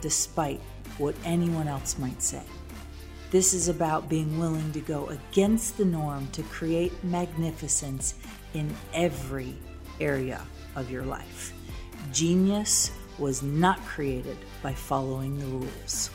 despite what anyone else might say. This is about being willing to go against the norm to create magnificence in every area of your life. Genius was not created by following the rules.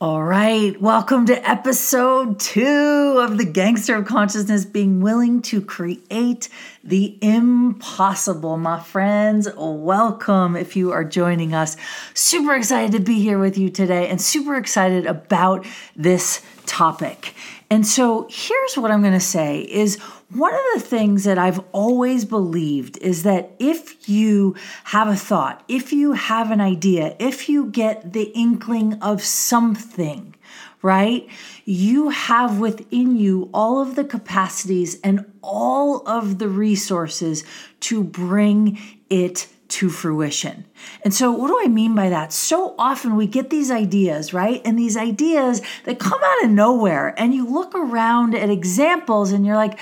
All right, welcome to episode two of the Gangster of Consciousness being willing to create the impossible. My friends, welcome if you are joining us. Super excited to be here with you today and super excited about this topic. And so here's what I'm going to say is one of the things that I've always believed is that if you have a thought, if you have an idea, if you get the inkling of something, right? You have within you all of the capacities and all of the resources to bring it to fruition. And so, what do I mean by that? So often we get these ideas, right? And these ideas that come out of nowhere, and you look around at examples and you're like,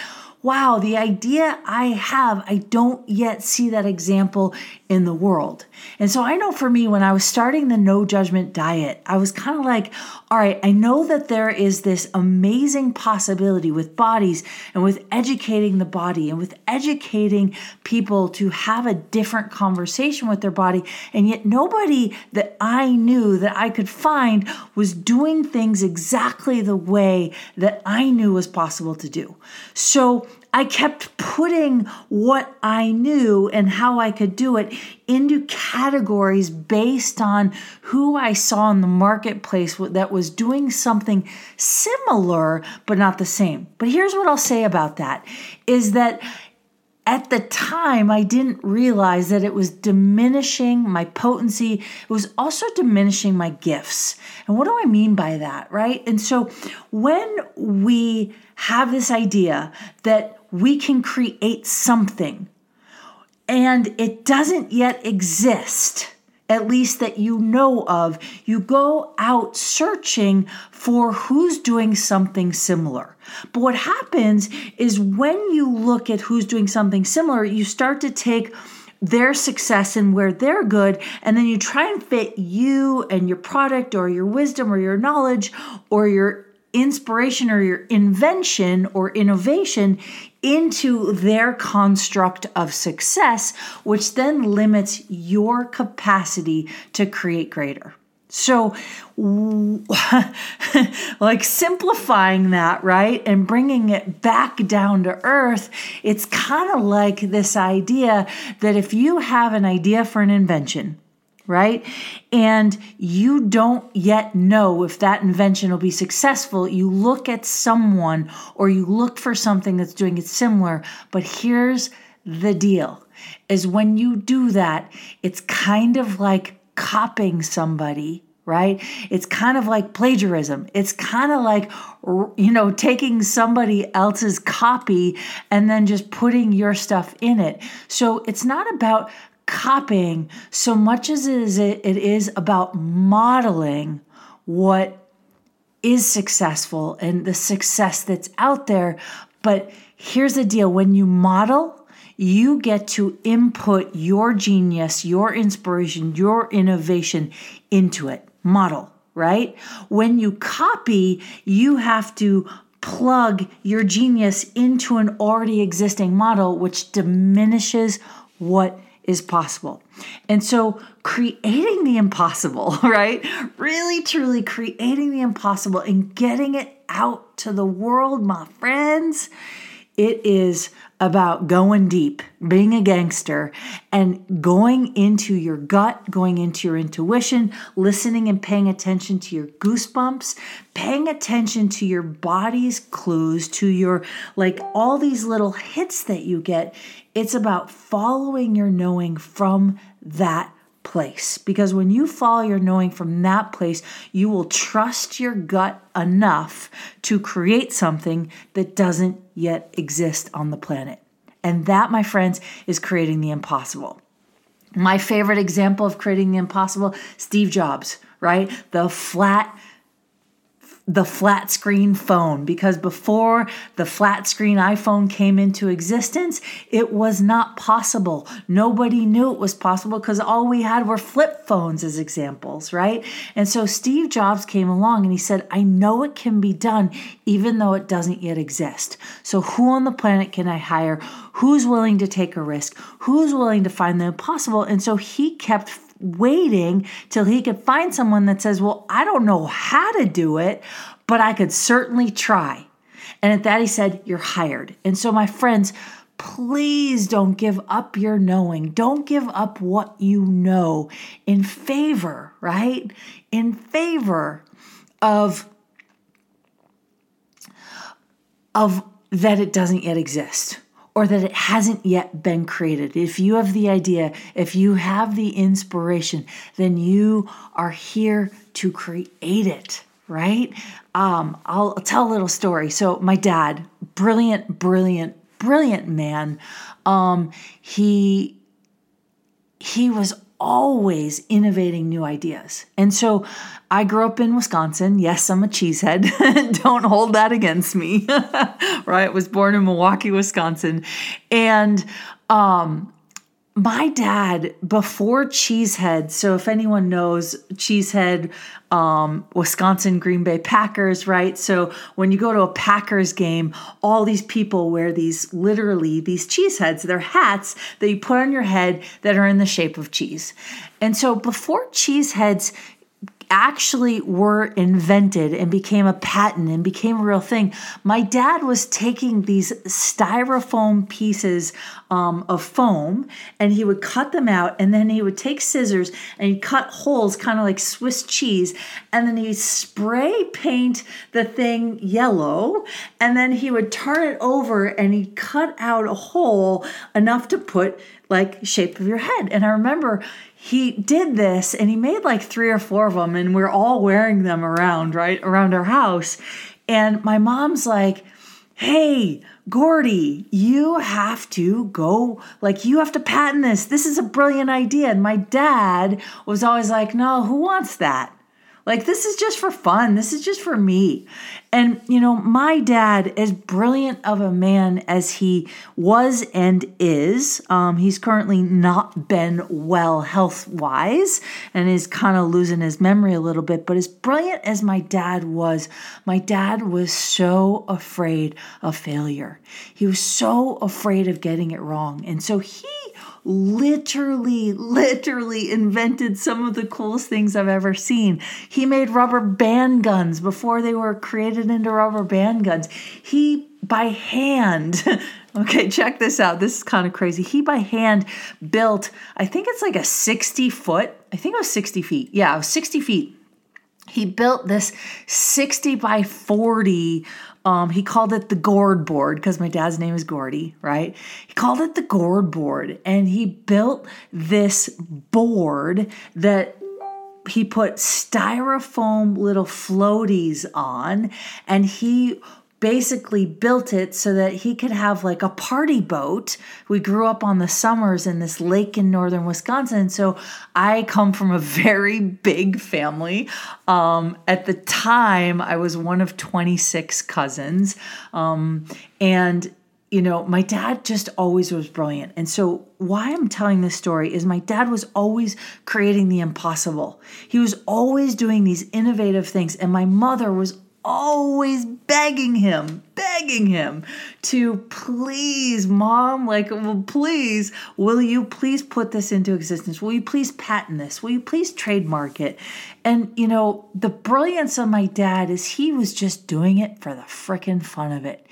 wow, the idea I have, I don't yet see that example in the world. And so I know for me, when I was starting the no judgment diet, I was kind of like, all right, I know that there is this amazing possibility with bodies and with educating the body and with educating people to have a different conversation with their body. And yet nobody that I knew that I could find was doing things exactly the way that I knew was possible to do. So I kept putting what I knew and how I could do it into categories based on who I saw in the marketplace that was doing something similar but not the same. But here's what I'll say about that is that at the time, I didn't realize that it was diminishing my potency. It was also diminishing my gifts. And what do I mean by that, right? And so when we have this idea that we can create something and it doesn't yet exist, at least that you know of, you go out searching for who's doing something similar. But what happens is when you look at who's doing something similar, you start to take their success and where they're good, and then you try and fit you and your product or your wisdom or your knowledge or your inspiration or your invention or innovation into their construct of success, which then limits your capacity to create greater. So, like simplifying that, right, and bringing it back down to earth, it's kind of like this idea that if you have an idea for an invention, right? And you don't yet know if that invention will be successful. You look at someone or you look for something that's doing it similar. But here's the deal is when you do that, it's kind of like copying somebody right? It's kind of like plagiarism. It's kind of like, you know, taking somebody else's copy and then just putting your stuff in it. So it's not about copying so much as it is, it is about modeling what is successful and the success that's out there. But here's the deal when you model, you get to input your genius, your inspiration, your innovation into it. Model, right? When you copy, you have to plug your genius into an already existing model, which diminishes what is possible. And so, creating the impossible, right? Really, truly creating the impossible and getting it out to the world, my friends, it is about going deep, being a gangster, and going into your gut, going into your intuition, listening and paying attention to your goosebumps, paying attention to your body's clues, to your like all these little hits that you get. It's about following your knowing from that place. Because when you follow your knowing from that place, you will trust your gut enough to create something that doesn't yet exist on the planet. And that, my friends, is creating the impossible. My favorite example of creating the impossible Steve Jobs, right? The flat the flat screen phone because before the flat screen iPhone came into existence, it was not possible. Nobody knew it was possible because all we had were flip phones as examples, right? And so Steve Jobs came along and he said, I know it can be done even though it doesn't yet exist. So, who on the planet can I hire? Who's willing to take a risk? Who's willing to find the impossible? And so he kept waiting till he could find someone that says, Well, I don't know how to do it, but I could certainly try. And at that, he said, You're hired. And so, my friends, please don't give up your knowing. Don't give up what you know in favor, right? In favor of of that it doesn't yet exist or that it hasn't yet been created. If you have the idea, if you have the inspiration, then you are here to create it, right? Um, I'll, tell a little story. So, my dad, brilliant, brilliant, brilliant man. Um, he he was always innovating new ideas. And so I grew up in Wisconsin. Yes, I'm a cheesehead. Don't hold that against me. right? Was born in Milwaukee, Wisconsin. And um my dad before cheesehead so if anyone knows cheesehead um, wisconsin green bay packers right? So when you go to a packers game all these people wear these literally these cheeseheads they're hats that you put on your head that are in the shape of cheese. And so before cheeseheads actually were invented and became a patent and became a real thing. My dad was taking these styrofoam pieces um, of foam and he would cut them out and then he would take scissors and he'd cut holes kind of like Swiss cheese and then he'd spray paint the thing yellow and then he would turn it over and he'd cut out a hole enough to put like shape of your head. And I remember he did this and he made like three or four of them and we're all wearing them around right around our house. And my mom's like hey gordy you have to go like you have to patent this. This is a brilliant idea. And my dad was always like no who wants that like, this is just for fun. This is just for me. And, you know, my dad, as brilliant of a man as he was and is, um, he's currently not been well health wise and is kind of losing his memory a little bit. But as brilliant as my dad was, my dad was so afraid of failure. He was so afraid of getting it wrong. And so he literally, literally invented some of the coolest things I've ever seen. He made rubber band guns before they were created into rubber band guns. He, by hand, okay, check this out. This is kind of crazy. He, by hand, built, I think it's like a 60 foot, I think it was 60 feet. Yeah, it was 60 feet he built this 60 by 40 um, he called it the gourd board because my dad's name is Gordy, right? He called it the gourd board, and he built this board that he put styrofoam little floaties on, and he basically built it so that he could have like a party boat. We grew up on the summers in this lake in northern Wisconsin. So I come from a very big family. Um, at the time, I was one of 26 cousins. Um, and you know, my dad just always was brilliant. And so, why I'm telling this story is my dad was always creating the impossible. He was always doing these innovative things. And my mother was always begging him, begging him to please, mom, like, well, please, will you please put this into existence? Will you please patent this? Will you please trademark it? And, you know, the brilliance of my dad is he was just doing it for the frickin' fun of it.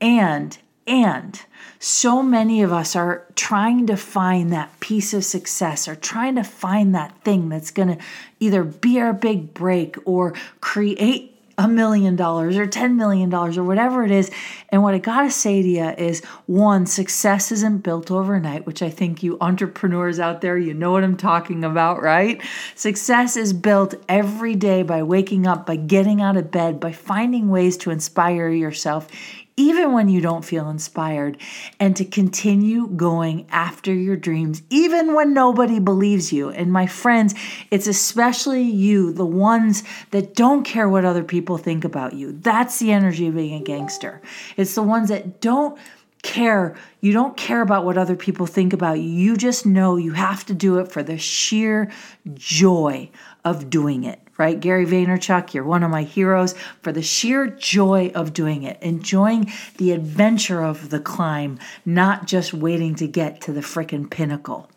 And, and, so many of us are trying to find that piece of success or trying to find that thing that's going to either be our big break or create a million dollars or $10 million or whatever it is. And what I got to say to you is one, success isn't built overnight, which I think you entrepreneurs out there, you know what I'm talking about, right? Success is built every day by waking up, by getting out of bed, by finding ways to inspire yourself even when you don't feel inspired, and to continue going after your dreams, even when nobody believes you. And my friends, it's especially you, the ones that don't care what other people think about you. That's the energy of being a gangster. It's the ones that don't care. You don't care about what other people think about you. You just know you have to do it for the sheer joy of doing it right? Gary Vaynerchuk, you're one of my heroes for the sheer joy of doing it, enjoying the adventure of the climb, not just waiting to get to the freaking pinnacle.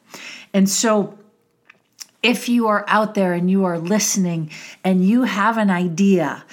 And so, if you are out there and you are listening and you have an idea,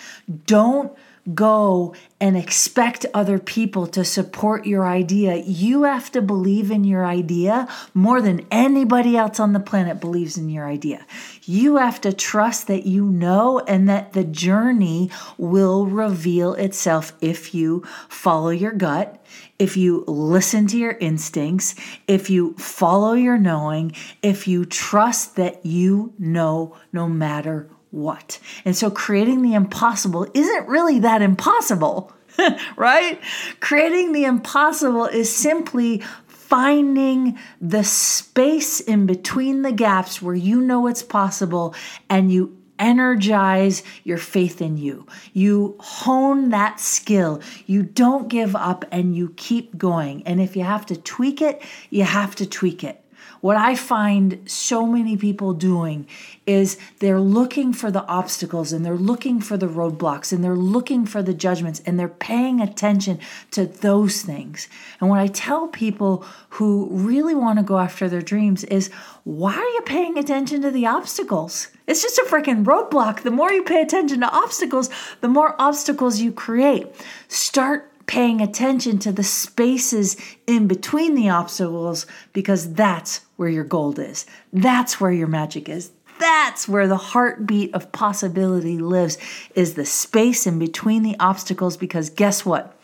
don't go and expect other people to support your idea. You have to believe in your idea more than anybody else on the planet believes in your idea. You have to trust that you know and that the journey will reveal itself if you follow your gut, if you listen to your instincts, if you follow your knowing, if you trust that you know no matter what. And so creating the impossible isn't really that impossible, right? Creating the impossible is simply finding the space in between the gaps where you know it's possible and you energize your faith in you. You hone that skill. You don't give up and you keep going. And if you have to tweak it, you have to tweak it. What I find so many people doing is they're looking for the obstacles and they're looking for the roadblocks and they're looking for the judgments and they're paying attention to those things. And what I tell people who really want to go after their dreams is why are you paying attention to the obstacles? It's just a freaking roadblock. The more you pay attention to obstacles, the more obstacles you create. Start paying attention to the spaces in between the obstacles because that's where your gold is. That's where your magic is. That's where the heartbeat of possibility lives is the space in between the obstacles because guess what?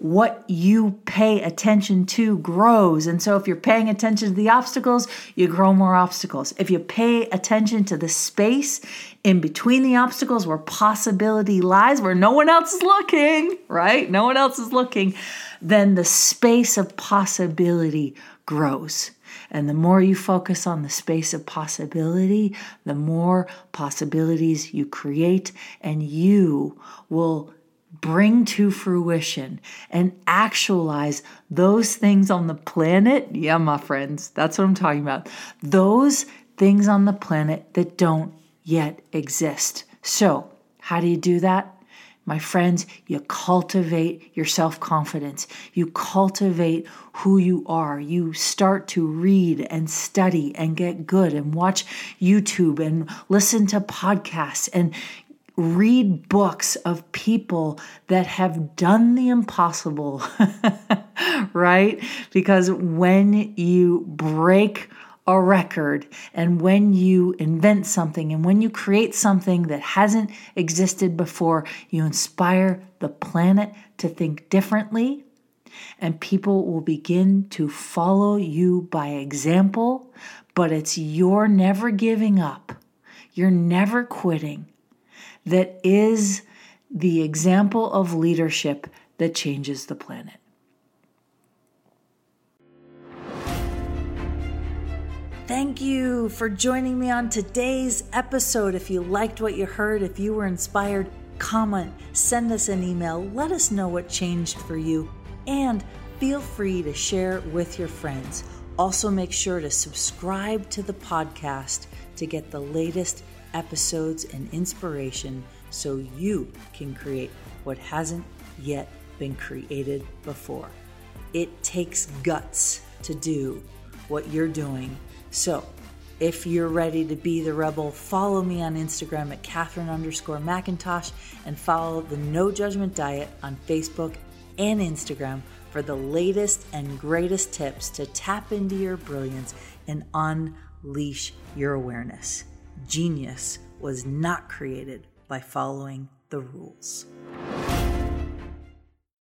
what you pay attention to grows. And so if you're paying attention to the obstacles, you grow more obstacles. If you pay attention to the space in between the obstacles where possibility lies, where no one else is looking, right? No one else is looking, then the space of possibility grows. And the more you focus on the space of possibility, the more possibilities you create, and you will bring to fruition and actualize those things on the planet. Yeah, my friends, that's what I'm talking about. Those things on the planet that don't yet exist. So, how do you do that? My friends, you cultivate your self confidence. You cultivate who you are. You start to read and study and get good and watch YouTube and listen to podcasts and read books of people that have done the impossible, right? Because when you break a record and when you invent something and when you create something that hasn't existed before, you inspire the planet to think differently. And people will begin to follow you by example, but it's your never giving up. You're never quitting that is the example of leadership that changes the planet. Thank you for joining me on today's episode. If you liked what you heard, if you were inspired, comment, send us an email, let us know what changed for you, and feel free to share with your friends. Also, make sure to subscribe to the podcast to get the latest episodes, and inspiration so you can create what hasn't yet been created before. It takes guts to do what you're doing. So, if you're ready to be the rebel, follow me on Instagram at Katherine underscore McIntosh and follow the No Judgment Diet on Facebook and Instagram for the latest and greatest tips to tap into your brilliance and unleash your awareness. Genius was not created by following the rules.